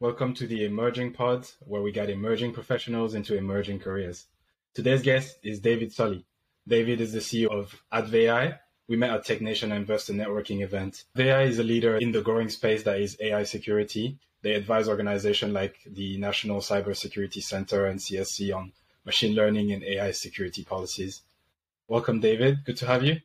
Welcome to the Emerging Pod, where we get emerging professionals into emerging careers. Today's guest is David Sully. David is the CEO of AdvAI. We met at TechNation Investor Networking event. AdvAI is a leader in the growing space that is AI security. They advise organizations like the National Cybersecurity Center and CSC on machine learning and AI security policies. Welcome, David. Good to have you.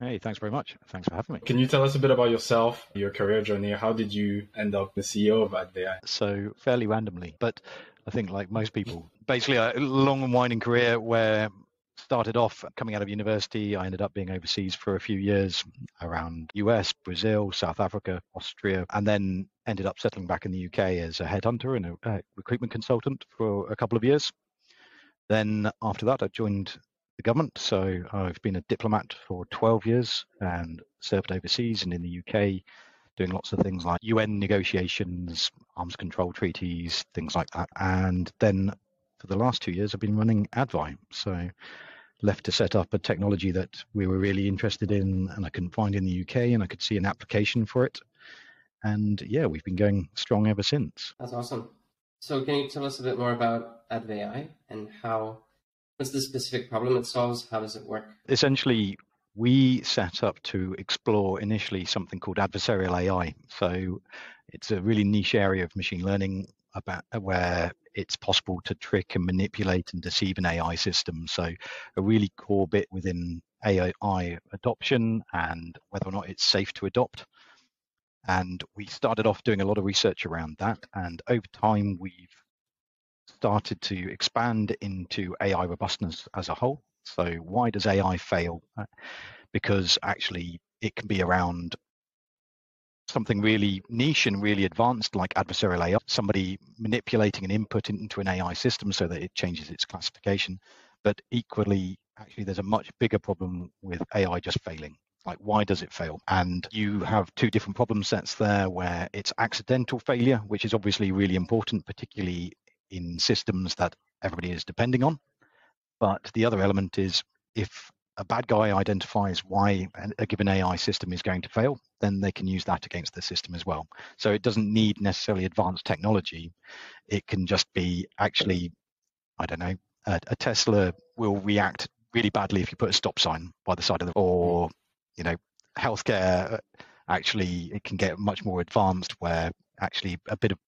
Hey, thanks very much. Thanks for having me. Can you tell us a bit about yourself, your career journey? How did you end up the CEO of AdvAI? So, fairly randomly, but I think like most people, basically a long and winding career where started off coming out of university. I ended up being overseas for a few years around US, Brazil, South Africa, Austria, and then ended up settling back in the UK as a headhunter and a, a recruitment consultant for a couple of years. Then after that, I joined the government. So uh, I've been a diplomat for 12 years and served overseas and in the UK, doing lots of things like UN negotiations, arms control treaties, things like that. And then for the last two years, I've been running Advai. So left to set up a technology that we were really interested in and I couldn't find in the UK and I could see an application for it. And yeah, we've been going strong ever since. That's awesome. So can you tell us a bit more about AdvAI and how What's the specific problem it solves? How does it work? Essentially, we set up to explore initially something called adversarial AI. So it's a really niche area of machine learning about where it's possible to trick and manipulate and deceive an AI system. So a really core bit within AI adoption and whether or not it's safe to adopt. And we started off doing a lot of research around that. And over time, we've started to expand into AI robustness as a whole. So why does AI fail? Uh, because actually it can be around something really niche and really advanced like adversarial AI, somebody manipulating an input into an AI system so that it changes its classification. But equally, actually, there's a much bigger problem with AI just failing. Like, why does it fail? And you have two different problem sets there where it's accidental failure, which is obviously really important, particularly in systems that everybody is depending on. But the other element is if a bad guy identifies why a given AI system is going to fail, then they can use that against the system as well. So it doesn't need necessarily advanced technology. It can just be actually, I don't know, a, a Tesla will react really badly if you put a stop sign by the side of the, hmm. or, you know, healthcare uh, actually it can get much more advanced where actually a bit of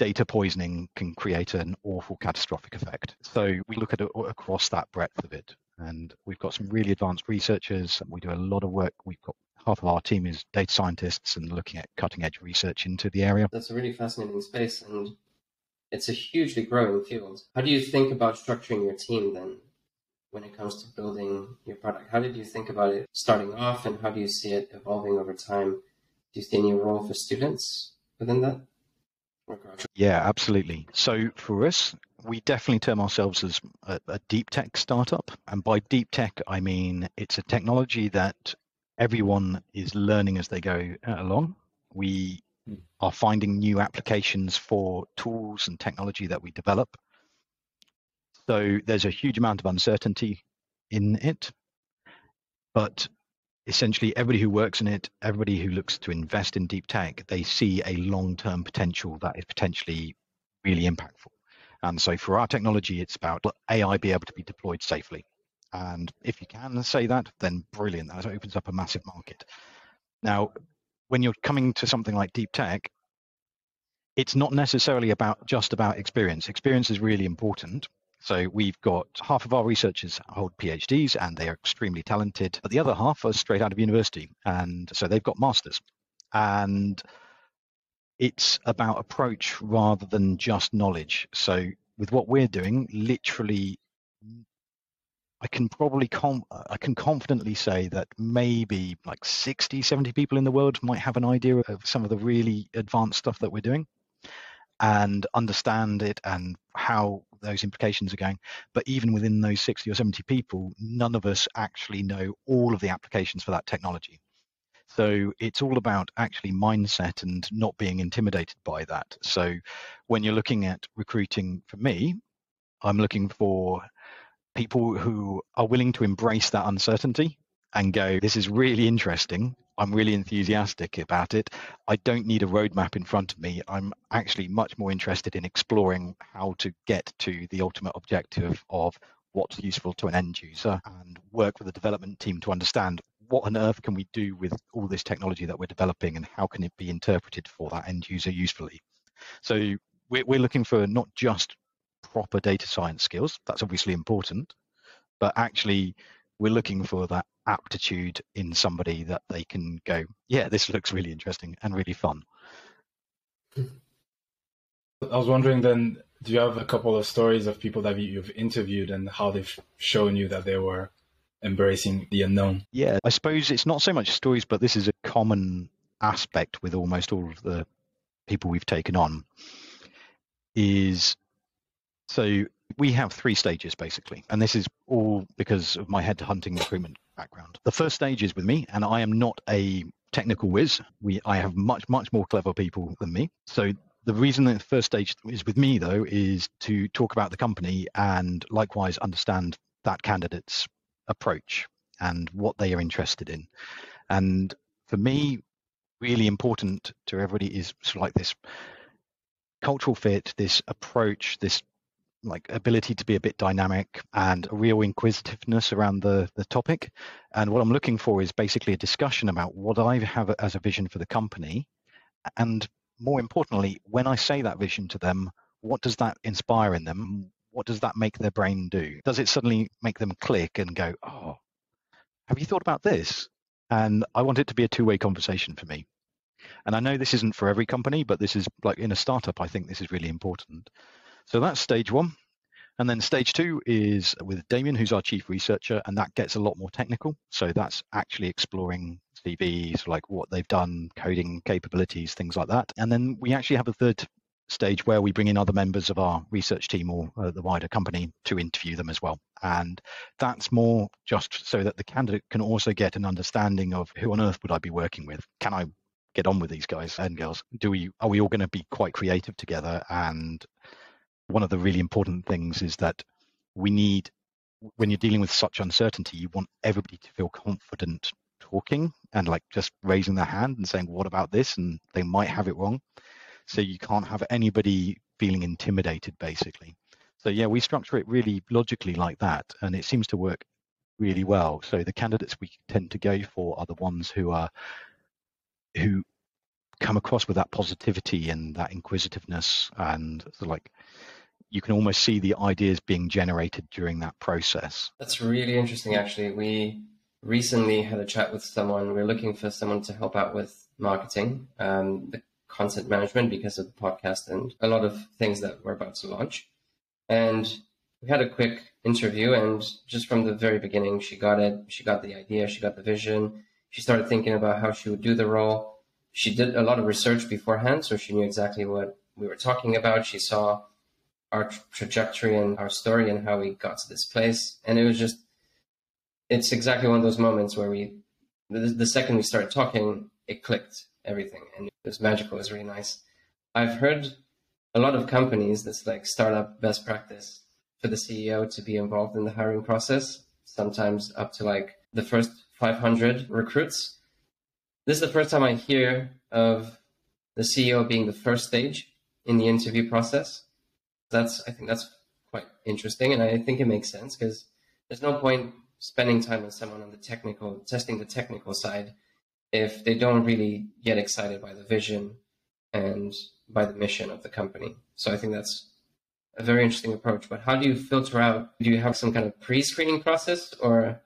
data poisoning can create an awful catastrophic effect. So we look at it across that breadth of it. And we've got some really advanced researchers. We do a lot of work. We've got half of our team is data scientists and looking at cutting edge research into the area. That's a really fascinating space and it's a hugely growing field. How do you think about structuring your team then when it comes to building your product? How did you think about it starting off and how do you see it evolving over time? Do you see any role for students within that? Yeah, absolutely. So for us, we definitely term ourselves as a, a, deep tech startup. And by deep tech, I mean it's a technology that everyone is learning as they go along. We hmm. are finding new applications for tools and technology that we develop. So there's a huge amount of uncertainty in it. But essentially everybody who works in it, everybody who looks to invest in deep tech, they see a long-term potential that is potentially really impactful. And so for our technology, it's about AI be able to be deployed safely. And if you can say that, then brilliant. That opens up a massive market. Now, when you're coming to something like deep tech, it's not necessarily about just about experience. Experience is really important, so we've got half of our researchers hold PhDs and they are extremely talented, but the other half are straight out of university. And so they've got masters. And it's about approach rather than just knowledge. So with what we're doing, literally I can probably com- I can confidently say that maybe like 60, 70 people in the world might have an idea of some of the really advanced stuff that we're doing and understand it and how those implications are going. But even within those 60 or 70 people, none of us actually know all of the applications for that technology. So it's all about actually mindset and not being intimidated by that. So when you're looking at recruiting for me, I'm looking for people who are willing to embrace that uncertainty and go, this is really interesting. I'm really enthusiastic about it. I don't need a roadmap in front of me. I'm actually much more interested in exploring how to get to the ultimate objective of what's useful to an end user and work with the development team to understand what on earth can we do with all this technology that we're developing and how can it be interpreted for that end user usefully. So we're, we're looking for not just proper data science skills, that's obviously important, but actually we're looking for that aptitude in somebody that they can go, yeah, this looks really interesting and really fun. I was wondering then, do you have a couple of stories of people that you've interviewed and how they've shown you that they were embracing the unknown? Yeah, I suppose it's not so much stories, but this is a common aspect with almost all of the people we've taken on. Is so we have three stages basically, and this is all because of my headhunting recruitment background. The first stage is with me, and I am not a technical whiz. We I have much much more clever people than me. So the reason that the first stage is with me though is to talk about the company and likewise understand that candidate's approach and what they are interested in. And for me, really important to everybody is sort of like this cultural fit, this approach, this like ability to be a bit dynamic and a real inquisitiveness around the the topic. And what i'm looking for is basically a discussion about what i have as a vision for the company. And more importantly when i say that vision to them what does that inspire in them? What does that make their brain do? Does it suddenly make them click and go oh have you thought about this? And i want it to be a two-way conversation for me. And i know this isn't for every company but this is like in a startup i think this is really important so that's stage one. And then stage two is with Damien, who's our chief researcher, and that gets a lot more technical. So that's actually exploring CVs, like what they've done, coding capabilities, things like that. And then we actually have a third stage where we bring in other members of our research team or uh, the wider company to interview them as well. And that's more just so that the candidate can also get an understanding of who on earth would I be working with? Can I get on with these guys and girls? Do we are we all going to be quite creative together and one of the really important things is that we need when you're dealing with such uncertainty you want everybody to feel confident talking and like just raising their hand and saying what about this? And they might have it wrong. So you can't have anybody feeling intimidated basically. So yeah we structure it really logically like that and it seems to work really well. So the candidates we tend to go for are the ones who are who come across with that positivity and that inquisitiveness and of like you can almost see the ideas being generated during that process. That's really interesting, actually. We recently had a chat with someone. We're looking for someone to help out with marketing, um, the content management because of the podcast and a lot of things that we're about to launch. And we had a quick interview, and just from the very beginning, she got it. She got the idea. She got the vision. She started thinking about how she would do the role. She did a lot of research beforehand, so she knew exactly what we were talking about. She saw our trajectory and our story and how we got to this place. And it was just, it's exactly one of those moments where we, the, the second we started talking, it clicked everything and it was magical. It was really nice. I've heard a lot of companies that's like startup best practice for the CEO to be involved in the hiring process, sometimes up to like the first 500 recruits. This is the first time I hear of the CEO being the first stage in the interview process that's I think that's quite interesting, and I think it makes sense because there's no point spending time with someone on the technical testing the technical side if they don't really get excited by the vision and by the mission of the company. So I think that's a very interesting approach. But how do you filter out? Do you have some kind of pre-screening process, or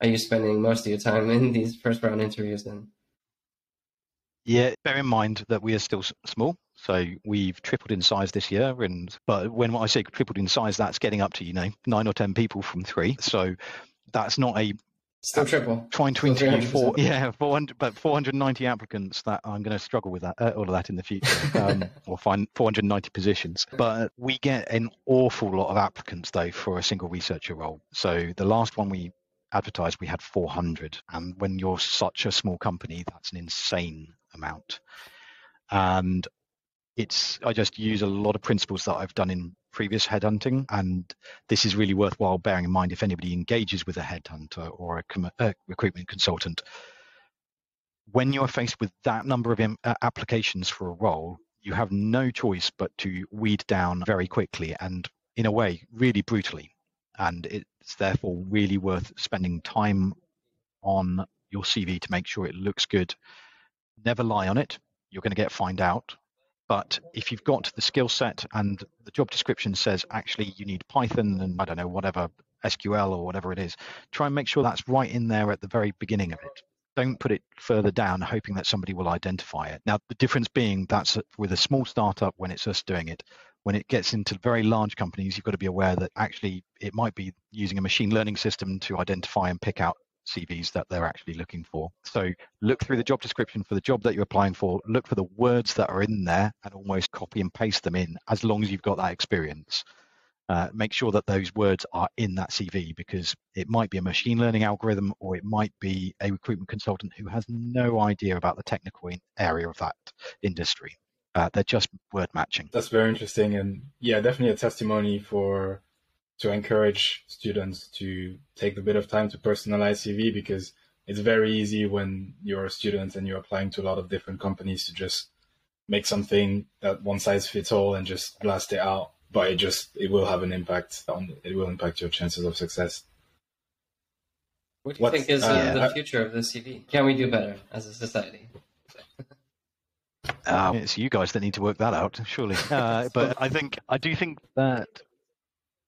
are you spending most of your time in these first round interviews then? Yeah, bear in mind that we are still small. So we've tripled in size this year, and but when I say tripled in size, that's getting up to you know nine or ten people from three. So that's not a Still triple. Trying to interview four, yeah, 400, but 490 applicants. That I'm going to struggle with that, uh, all of that in the future, um, or find 490 positions. But we get an awful lot of applicants though for a single researcher role. So the last one we advertised, we had 400, and when you're such a small company, that's an insane amount. And it's I just use a lot of principles that I've done in previous headhunting, and this is really worthwhile bearing in mind if anybody engages with a headhunter or a, a recruitment consultant. when you are faced with that number of uh, applications for a role, you have no choice but to weed down very quickly and, in a way, really brutally. And it's therefore really worth spending time on your CV to make sure it looks good. Never lie on it. You're going to get find out. But if you've got the skill set and the job description says actually you need Python and I don't know, whatever, SQL or whatever it is, try and make sure that's right in there at the very beginning of it. Don't put it further down, hoping that somebody will identify it. Now, the difference being that's with a small startup when it's us doing it. When it gets into very large companies, you've got to be aware that actually it might be using a machine learning system to identify and pick out CVs that they're actually looking for. So look through the job description for the job that you're applying for, look for the words that are in there and almost copy and paste them in as long as you've got that experience. Uh, make sure that those words are in that CV because it might be a machine learning algorithm or it might be a recruitment consultant who has no idea about the technical area of that industry. Uh, they're just word matching. That's very interesting, and yeah, definitely a testimony for to encourage students to take a bit of time to personalize CV because it's very easy when you're a student and you're applying to a lot of different companies to just make something that one size fits all and just blast it out. But it just it will have an impact on it will impact your chances of success. What do you think is uh, the future of the CV? Can we do better as a society? Um, it's you guys that need to work that out, surely. Uh, but I think I do think that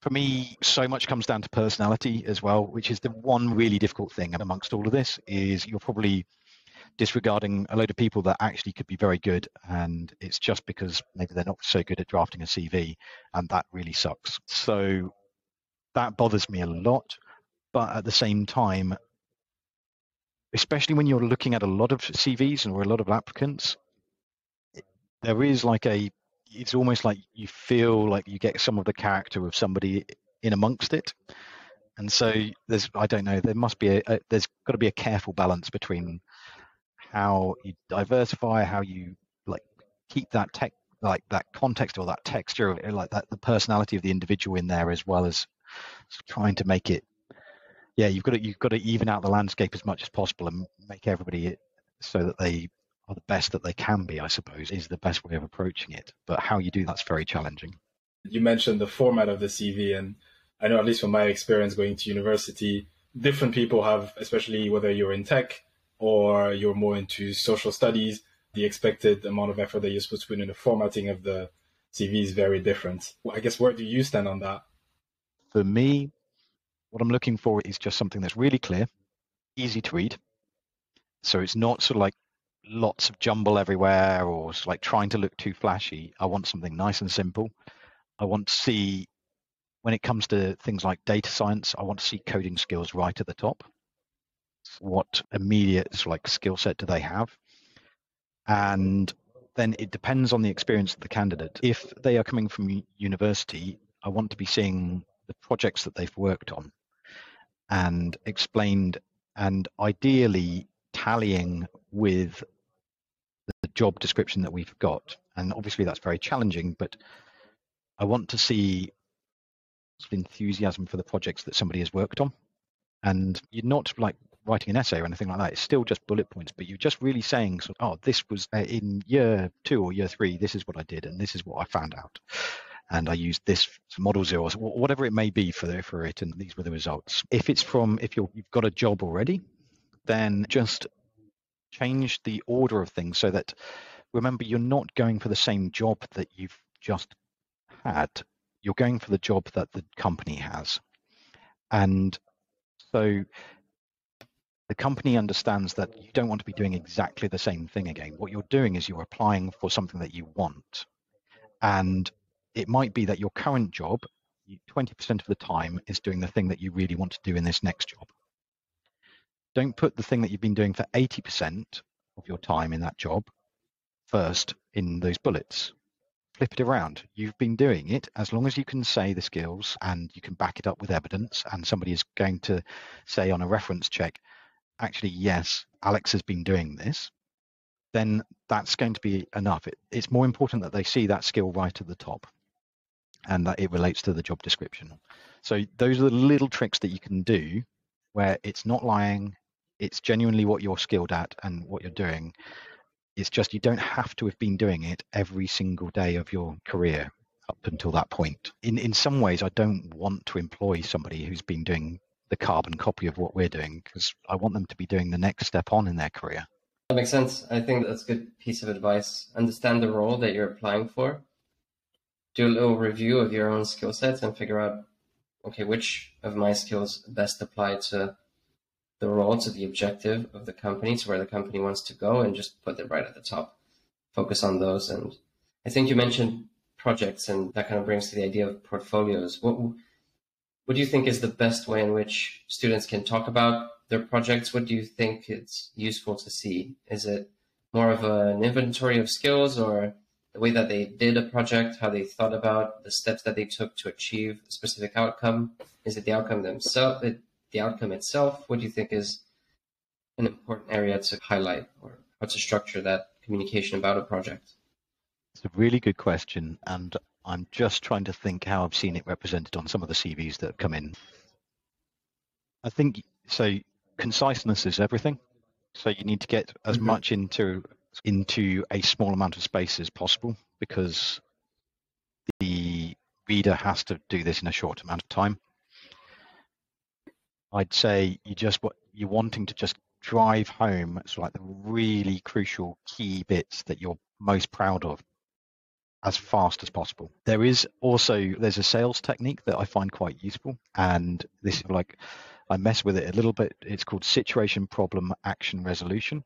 for me, so much comes down to personality as well, which is the one really difficult thing amongst all of this. Is you're probably disregarding a load of people that actually could be very good, and it's just because maybe they're not so good at drafting a CV, and that really sucks. So that bothers me a lot. But at the same time, especially when you're looking at a lot of CVs and or a lot of applicants, there is like a it's almost like you feel like you get some of the character of somebody in amongst it. And so there's i don't know there must be a, a there's got to be a careful balance between how you diversify how you like keep that tech like that context or that texture of it, like that the personality of the individual in there as well as trying to make it yeah you've got to you've got to even out the landscape as much as possible and make everybody eh, so that they are the best that they can be, I suppose, is the best way of approaching it. But how you do that's very challenging. You mentioned the format of the CV, and I know, at least from my experience going to university, different people have, especially whether you're in tech or you're more into social studies, the expected amount of effort that you're supposed to put in the formatting of the CV is very different. I guess where do you stand on that? For me, what I'm looking for is just something that's really clear, easy to read. So it's not sort of like lots of jumble everywhere or like trying to look too flashy. I want something nice and simple. I want to see when it comes to things like data science, I want to see coding skills right at the top. What immediate like skill set do they have? And then it depends on the experience of the candidate. If they are coming from university, I want to be seeing the projects that they've worked on and explained and ideally tallying with job description that we've got. And obviously that's very challenging, but I want to see enthusiasm for the projects that somebody has worked on. And you're not like writing an essay or anything like that. It's still just bullet points, but you're just really saying, sort of, oh, this was uh, in year two or year three, this is what I did, and this is what I found out. And I used this model zero, or whatever it may be for, the, for it, and these were the results. If it's from, if you're, you've got a job already, then just change the order of things so that remember you're not going for the same job that you've just had. You're going for the job that the company has. And so the company understands that you don't want to be doing exactly the same thing again. What you're doing is you're applying for something that you want. And it might be that your current job 20% of the time is doing the thing that you really want to do in this next job don't put the thing that you've been doing for 80% of your time in that job first in those bullets. Flip it around. You've been doing it as long as you can say the skills and you can back it up with evidence, and somebody is going to say on a reference check, actually, yes, Alex has been doing this, then that's going to be enough. It, it's more important that they see that skill right at the top and that it relates to the job description. So those are the little tricks that you can do where it's not lying, it's genuinely what you're skilled at and what you're doing. It's just you don't have to have been doing it every single day of your career up until that point. In in some ways, I don't want to employ somebody who's been doing the carbon copy of what we're doing because I want them to be doing the next step on in their career. That makes sense. I think that's a good piece of advice. Understand the role that you're applying for. Do a little review of your own skill sets and figure out, okay, which of my skills best apply to the role, to the objective of the company, to where the company wants to go, and just put it right at the top. Focus on those. And I think you mentioned projects, and that kind of brings to the idea of portfolios. What what do you think is the best way in which students can talk about their projects? What do you think it's useful to see? Is it more of an inventory of skills or the way that they did a project, how they thought about the steps that they took to achieve a specific outcome? Is it the outcome themselves, the outcome itself? What do you think is an important area to highlight or how to structure that communication about a project? It's a really good question. And I'm just trying to think how I've seen it represented on some of the CVs that have come in. I think so. Conciseness is everything. So you need to get as mm-hmm. much into into a small amount of space as possible because the reader has to do this in a short amount of time. I'd say you just what you're wanting to just drive home so like the really crucial key bits that you're most proud of as fast as possible. There is also there's a sales technique that I find quite useful, and this is like I mess with it a little bit. It's called situation problem action resolution.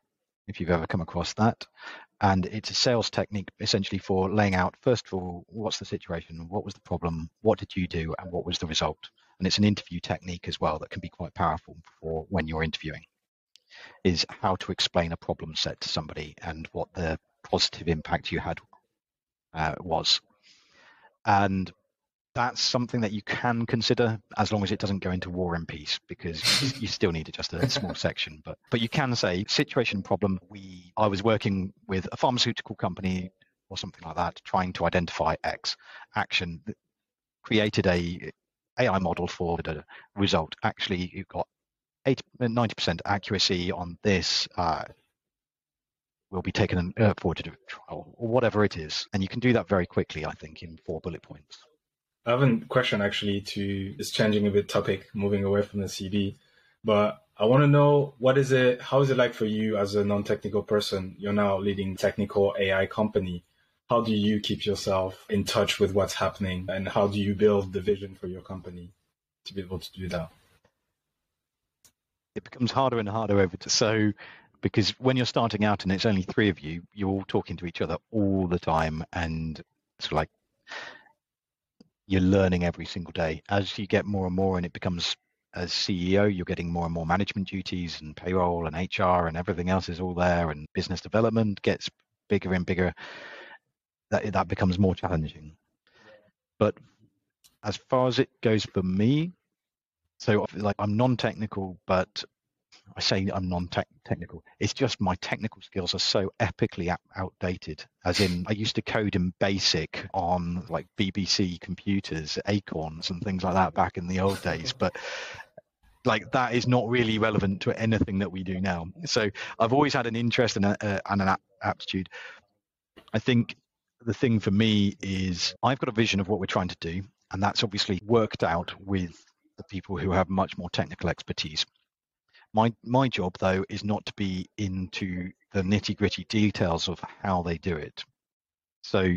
If you've ever come across that, and it's a sales technique essentially for laying out first of all what's the situation, what was the problem, what did you do, and what was the result. And it's an interview technique as well that can be quite powerful for when you're interviewing. Is how to explain a problem set to somebody and what the positive impact you had uh, was. And that's something that you can consider as long as it doesn't go into war and peace because you still need it just a small section but but you can say situation problem we i was working with a pharmaceutical company or something like that trying to identify x action created a ai model for the result actually you've got 80 90% accuracy on this uh, will be taken uh, forward to trial or whatever it is. And you can do that very quickly, I think, in four bullet points. I have a question actually to is changing a bit topic, moving away from the CV, but I want to know what is it, how is it like for you as a non-technical person? You're now leading technical AI company. How do you keep yourself in touch with what's happening and how do you build the vision for your company to be able to do that? It becomes harder and harder over to so because when you're starting out and it's only three of you, you're all talking to each other all the time, and it's like you're learning every single day. As you get more and more, and it becomes as CEO, you're getting more and more management duties and payroll and HR and everything else is all there, and business development gets bigger and bigger. That that becomes more challenging. But as far as it goes for me, so like I'm non-technical, but I say I'm non-technical. It's just my technical skills are so epically outdated. As in, I used to code in BASIC on like BBC computers, Acorns, and things like that back in the old days. But like that is not really relevant to anything that we do now. So I've always had an interest and, a, and an aptitude. I think the thing for me is I've got a vision of what we're trying to do, and that's obviously worked out with the people who have much more technical expertise. My my job though is not to be into the nitty gritty details of how they do it. So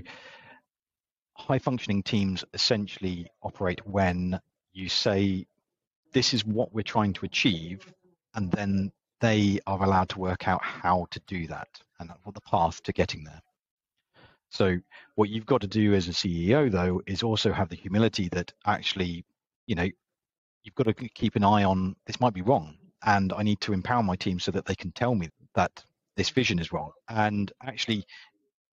high functioning teams essentially operate when you say this is what we're trying to achieve and then they are allowed to work out how to do that and what the path to getting there. So what you've got to do as a CEO though is also have the humility that actually, you know, you've got to keep an eye on this might be wrong and I need to empower my team so that they can tell me that this vision is wrong. And actually,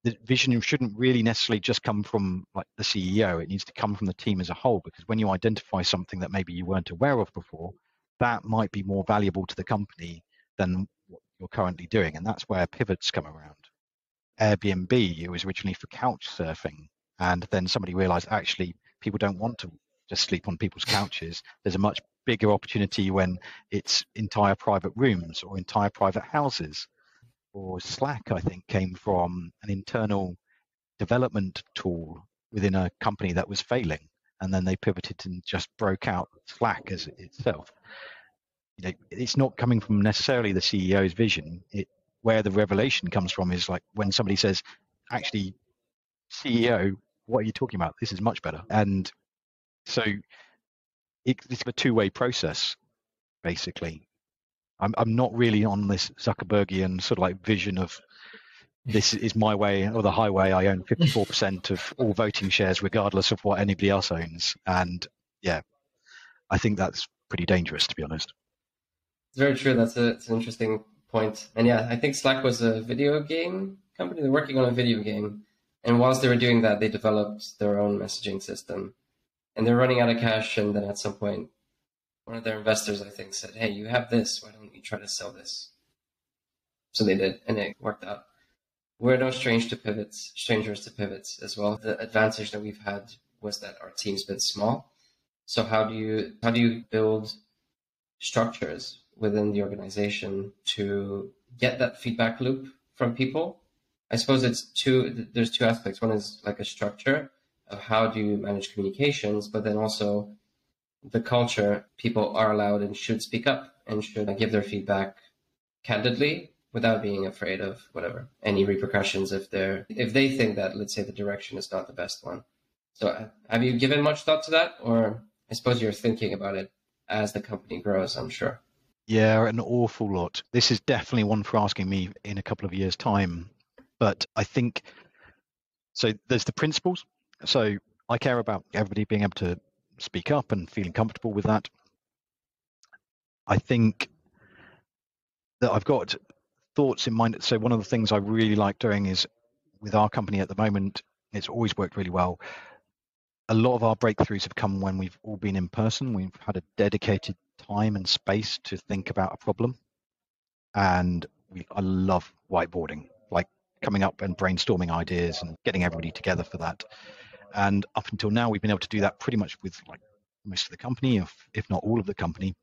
the vision shouldn't really necessarily just come from like the CEO. It needs to come from the team as a whole because when you identify something that maybe you weren't aware of before, that might be more valuable to the company than what you're currently doing. And that's where pivots come around. Airbnb, it was originally for couch surfing. And then somebody realized actually people don't want to just sleep on people's couches. There's a much bigger opportunity when it's entire private rooms or entire private houses. Or Slack, I think, came from an internal development tool within a company that was failing, and then they pivoted and just broke out Slack as itself. You know, it's not coming from necessarily the CEO's vision. It where the revelation comes from is like when somebody says, "Actually, CEO, what are you talking about? This is much better." And so it, it's a two-way process, basically. I'm I'm not really on this Zuckerbergian sort of like vision of this is my way or the highway. I own 54% of all voting shares, regardless of what anybody else owns. And yeah, I think that's pretty dangerous, to be honest. It's very true. That's a, it's an interesting point. And yeah, I think Slack was a video game company. They're working on a video game. And whilst they were doing that, they developed their own messaging system. And they're running out of cash. And then at some point, one of their investors, I think, said, Hey, you have this. Why don't you try to sell this? So they did, and it worked out. We're no strange to pivots, strangers to pivots as well. The advantage that we've had was that our team's been small. So how do you how do you build structures within the organization to get that feedback loop from people? I suppose it's two there's two aspects. One is like a structure of how do you manage communications, but then also the culture, people are allowed and should speak up and should give their feedback candidly without being afraid of whatever any repercussions if they're if they think that let's say the direction is not the best one so uh, have you given much thought to that or i suppose you're thinking about it as the company grows i'm sure yeah an awful lot this is definitely one for asking me in a couple of years time but i think so there's the principles so i care about everybody being able to speak up and feeling comfortable with that i think that I've got thoughts in mind. So one of the things I really like doing is with our company at the moment, it's always worked really well. A lot of our breakthroughs have come when we've all been in person. We've had a dedicated time and space to think about a problem. And we, I love whiteboarding, like coming up and brainstorming ideas and getting everybody together for that. And up until now, we've been able to do that pretty much with like most of the company, if, if not all of the company.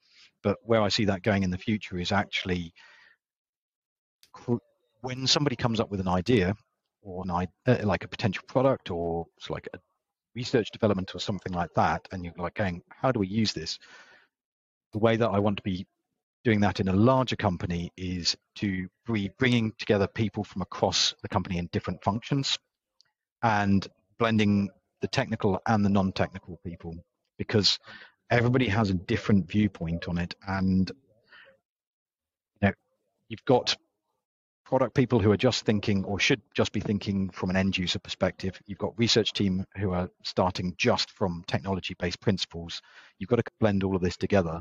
But where I see that going in the future is actually when somebody comes up with an idea or an idea, uh, like a potential product or it's like a research development or something like that, and you're like going, how do we use this? The way that I want to be doing that in a larger company is to be bringing together people from across the company in different functions and blending the technical and the non-technical people because everybody has a different viewpoint on it and you know you've got product people who are just thinking or should just be thinking from an end user perspective. You've got research team who are starting just from technology based principles. You've got to blend all of this together.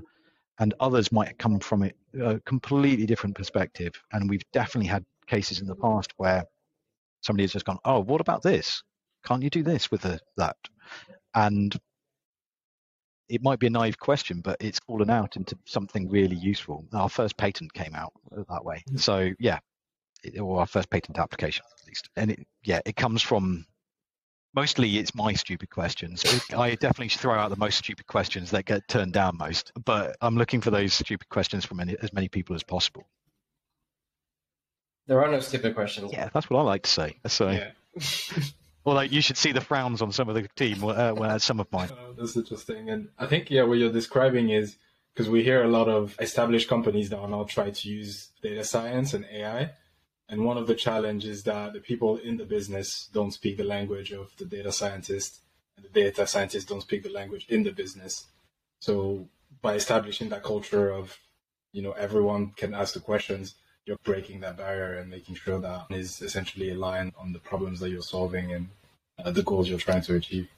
And others might come from a completely different perspective. And we've definitely had cases in the past where somebody has just gone, "Oh, what about this? Can't you do this with the, that?" And it might be a naive question, but it's fallen out into something really useful. Our first patent came out that way. Mm. So yeah, or our first patent application at least. And it, yeah, it comes from mostly it's my stupid questions. I definitely throw out the most stupid questions that get turned down most, but I'm looking for those stupid questions from any, as many people as possible. There are no stupid questions. Yeah, that's what I like to say. So, yeah. well, like you should see the frowns on some of the team uh, when some of mine. Uh, that's interesting, and I think yeah, what you're describing is because we hear a lot of established companies that are now trying to use data science and AI and one of the challenges is that the people in the business don't speak the language of the data scientist, and the data scientists don't speak the language in the business. So by establishing that culture of, you know, everyone can ask the questions, you're breaking that barrier and making sure that is essentially aligned on the problems that you're solving and uh, the goals you're trying to achieve.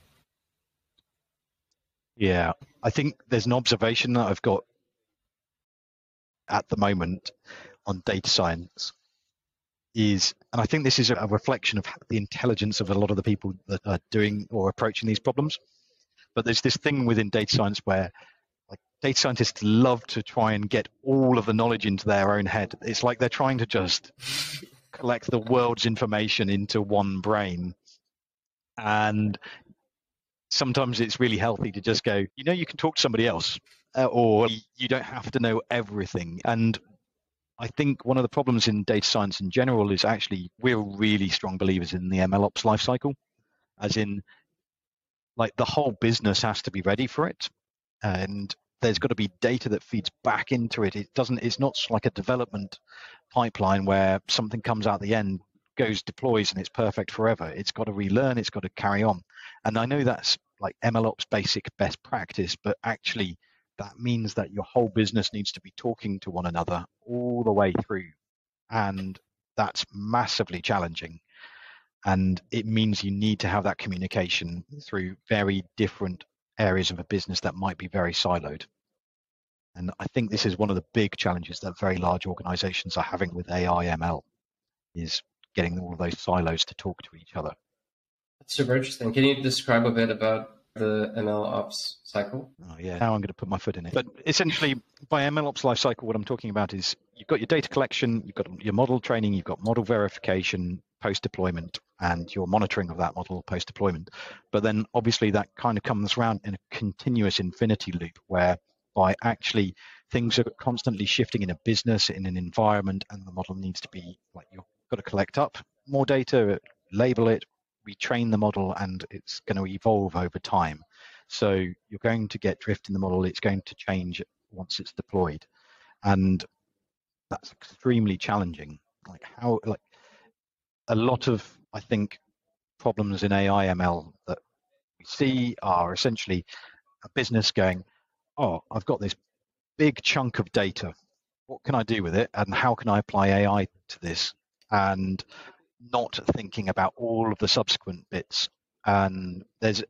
Yeah, I think there's an observation that I've got at the moment on data science is, and I think this is a reflection of the intelligence of a lot of the people that are doing or approaching these problems. But there's this thing within data science where like data scientists love to try and get all of the knowledge into their own head. It's like they're trying to just collect the world's information into one brain. And sometimes it's really healthy to just go, you know, you can talk to somebody else uh, or you don't have to know everything. And I think one of the problems in data science in general is actually we're really strong believers in the MLOps lifecycle, as in, like the whole business has to be ready for it, and there's got to be data that feeds back into it. It doesn't. It's not like a development pipeline where something comes out the end, goes deploys, and it's perfect forever. It's got to relearn. It's got to carry on. And I know that's like MLOps basic best practice, but actually that means that your whole business needs to be talking to one another all the way through. And that's massively challenging. And it means you need to have that communication through very different areas of a business that might be very siloed. And I think this is one of the big challenges that very large organizations are having with AI ML is getting all of those silos to talk to each other. That's super interesting. Can you describe a bit about the ML ops cycle? Oh, yeah. Now I'm going to put my foot in it. But essentially, by ML ops life cycle, what I'm talking about is you've got your data collection, you've got your model training, you've got model verification post deployment, and your monitoring of that model post deployment. But then obviously that kind of comes around in a continuous infinity loop where by actually things are constantly shifting in a business, in an environment, and the model needs to be like you've got to collect up more data, label it, retrain the model and it's going to evolve over time. So you're going to get drift in the model. It's going to change once it's deployed, and that's extremely challenging. Like how, like a lot of I think problems in AI ML that we see are essentially a business going, oh, I've got this big chunk of data. What can I do with it, and how can I apply AI to this? And not thinking about all of the subsequent bits. And there's,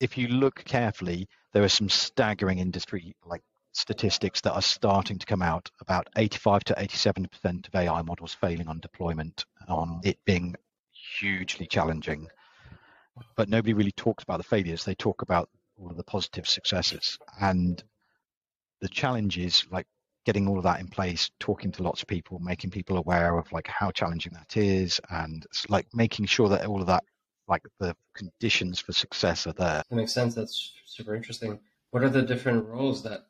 if you look carefully, there are some staggering industry like statistics that are starting to come out about 85 to 87% of AI models failing on deployment, on it being hugely challenging. But nobody really talks about the failures. They talk about all of the positive successes. And the challenge is like getting all of that in place, talking to lots of people, making people aware of like how challenging that is, and like making sure that all of that, like the conditions for success are there. That makes sense. That's super interesting. What are the different roles that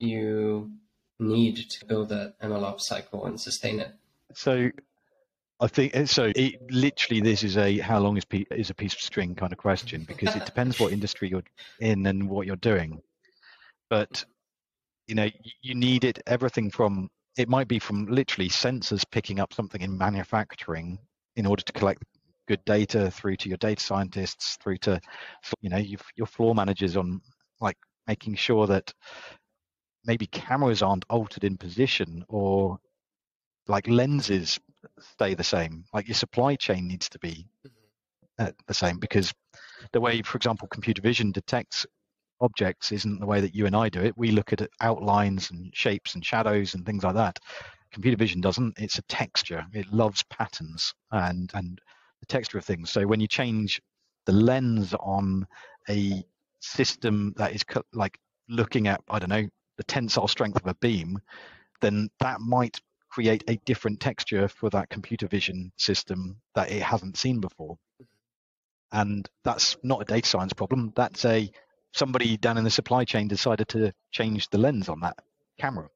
you need to build that MLOps cycle and sustain it? So I think uh, so. It literally, this is a how long is, is a piece of string kind of question because it depends what industry you're in and what you're doing. But you know you need it everything from it might be from literally sensors picking up something in manufacturing in order to collect good data through to your data scientists through to you know your floor managers on like making sure that maybe cameras aren't altered in position or like lenses stay the same. Like your supply chain needs to be uh, the same because the way for example computer vision detects objects isn't the way that you and I do it. We look at outlines and shapes and shadows and things like that. Computer vision doesn't. It's a texture. It loves patterns and and the texture of things. So when you change the lens on a system that is like looking at I don't know the tensile strength of a beam, then that might create a different texture for that computer vision system that it hasn't seen before. Mm-hmm. And that's not a data science problem. That's a somebody down in the supply chain decided to change the lens on that camera.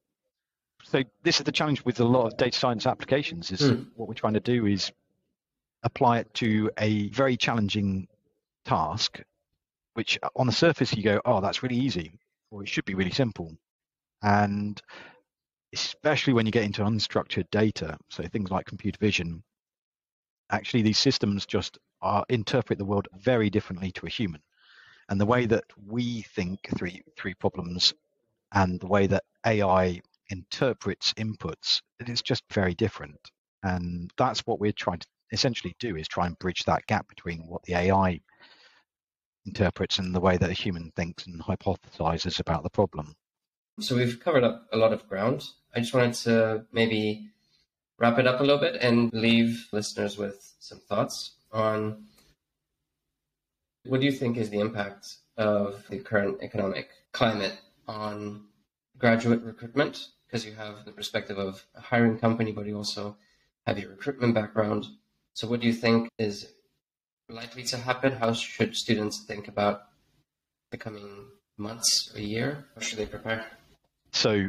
So this is the challenge with a lot of data science applications is mm. what we're trying to do is apply it to a very challenging task, which on the surface you go, oh, that's really easy, or it should be really simple. And especially when you get into unstructured data, so things like computer vision, actually these systems just are, interpret the world very differently to a human and the way that we think through three problems and the way that AI interprets inputs, it is just very different. And that's what we're trying to essentially do is try and bridge that gap between what the AI interprets and the way that a human thinks and hypothesizes about the problem. So we've covered up a lot of ground. I just wanted to maybe wrap it up a little bit and leave listeners with some thoughts on what do you think is the impact of the current economic climate on graduate recruitment? Because you have the perspective of a hiring company, but you also have your recruitment background. So, what do you think is likely to happen? How should students think about the coming months, a year? How should they prepare? So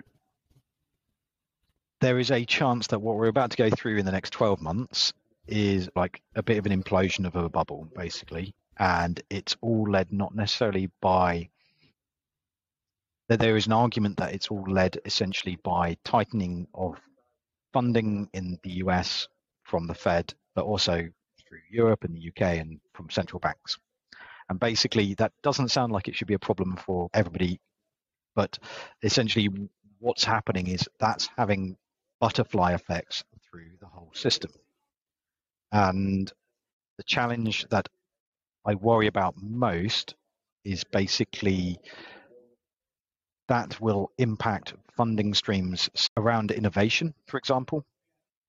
there is a chance that what we're about to go through in the next 12 months is like a bit of an implosion of a bubble, basically. And it's all led not necessarily by that there is an argument that it's all led essentially by tightening of funding in the US from the Fed, but also through Europe and the UK and from central banks. And basically, that doesn't sound like it should be a problem for everybody, but essentially, what's happening is that's having butterfly effects through the whole system. And the challenge that I worry about most is basically that will impact funding streams around innovation, for example.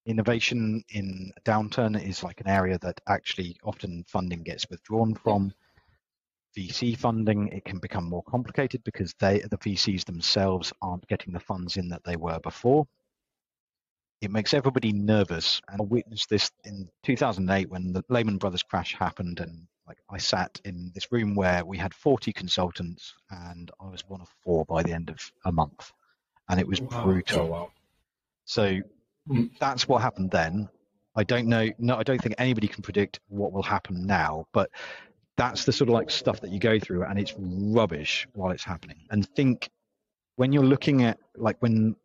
Innovation in downturn is like an area that actually often funding gets withdrawn from. VC funding, it can become more complicated because they, the VCs themselves aren't getting the funds in that they were before. It makes everybody nervous. And I witnessed this in 2008 when the Lehman Brothers crash happened and like I sat in this room where we had 40 consultants and I was one of four by the end of a month. And it was Wow. brutal. Oh, wow. So Mm. that's what happened then. I don't know. No, I don't think anybody can predict what will happen now, but that's the sort of like stuff that you go through and it's rubbish while it's happening. And think when you're looking at like when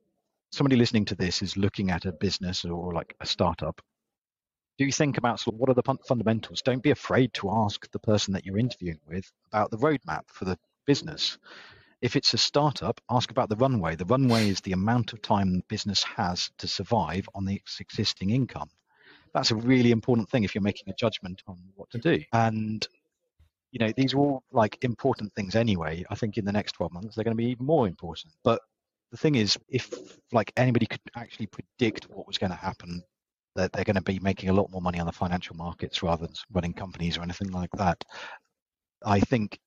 somebody listening to this is looking at a business or like a startup, do you think about sort of what are the fundamentals? Don't be afraid to ask the person that you're interviewing with about the roadmap for the business. If it's a startup, ask about the runway. The runway is the amount of time the business has to survive on the existing income. That's a really important thing if you're making a judgment on what to do. And you know, these are all like important things anyway. I think in the next 12 months they're going to be even more important. But the thing is, if like anybody could actually predict what was going to happen, that they're going to be making a lot more money on the financial markets rather than running companies or anything like that. I think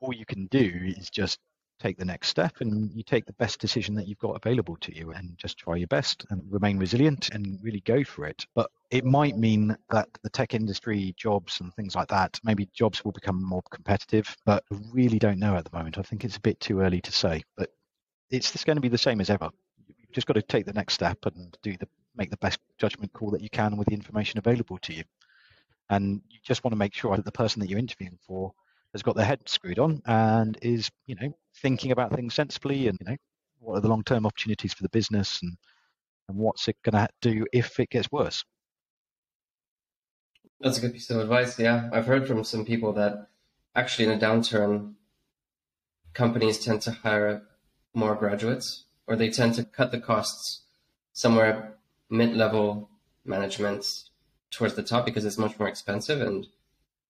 all you can do is just take the next step and you take the best decision that you've got available to you and just try your best and remain resilient and really go for it. But it might mean that the tech industry jobs and things like that, maybe jobs will become more competitive, but I really don't know at the moment. I think it's a bit too early to say, but it's just going to be the same as ever. You've just got to take the next step and do the make the best judgment call that you can with the information available to you. And you just want to make sure that the person that you're interviewing for has got their head screwed on and is, you know, thinking about things sensibly and, you know, what are the long term opportunities for the business and, and what's it going to do if it gets worse. That's a good piece of advice. Yeah, I've heard from some people that actually in a downturn, companies tend to hire more graduates, or they tend to cut the costs somewhere mid-level management towards the top because it's much more expensive, and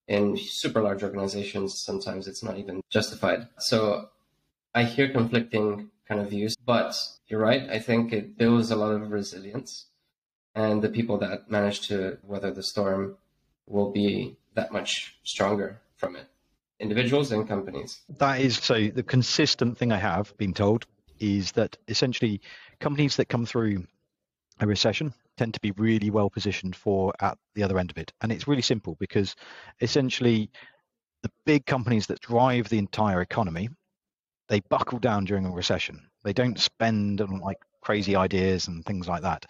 in super large organizations, sometimes it's not even justified. So I hear conflicting kind of views, but you're right. I think it builds a lot of resilience, and the people that manage to weather the storm will be that much stronger from it individuals and companies That is so the consistent thing I have been told is that essentially companies that come through a recession tend to be really well positioned for at the other end of it. And it's really simple because essentially the big companies that drive the entire economy, they buckle down during a recession. They don't spend on like crazy ideas and things like that.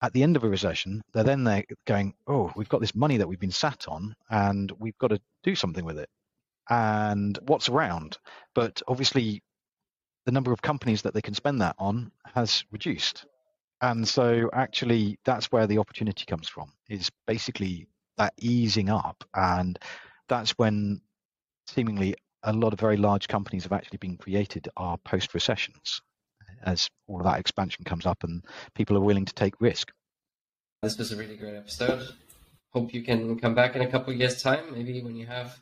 At the end of a recession, they're then they're going, oh, we've got this money that we've been sat on and we've got to do something with it. And what's around? But obviously the number of companies that they can spend that on has reduced. And so actually that's where the opportunity comes from is basically that easing up. And that's when seemingly a lot of very large companies have actually been created are post recessions as all of that expansion comes up and people are willing to take risk. this was a really great episode. Hope you can come back in a couple of years time maybe when you have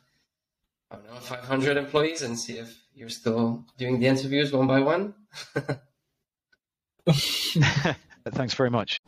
i don't know 500 employees and see if you're still doing the interviews one by one Thanks very much.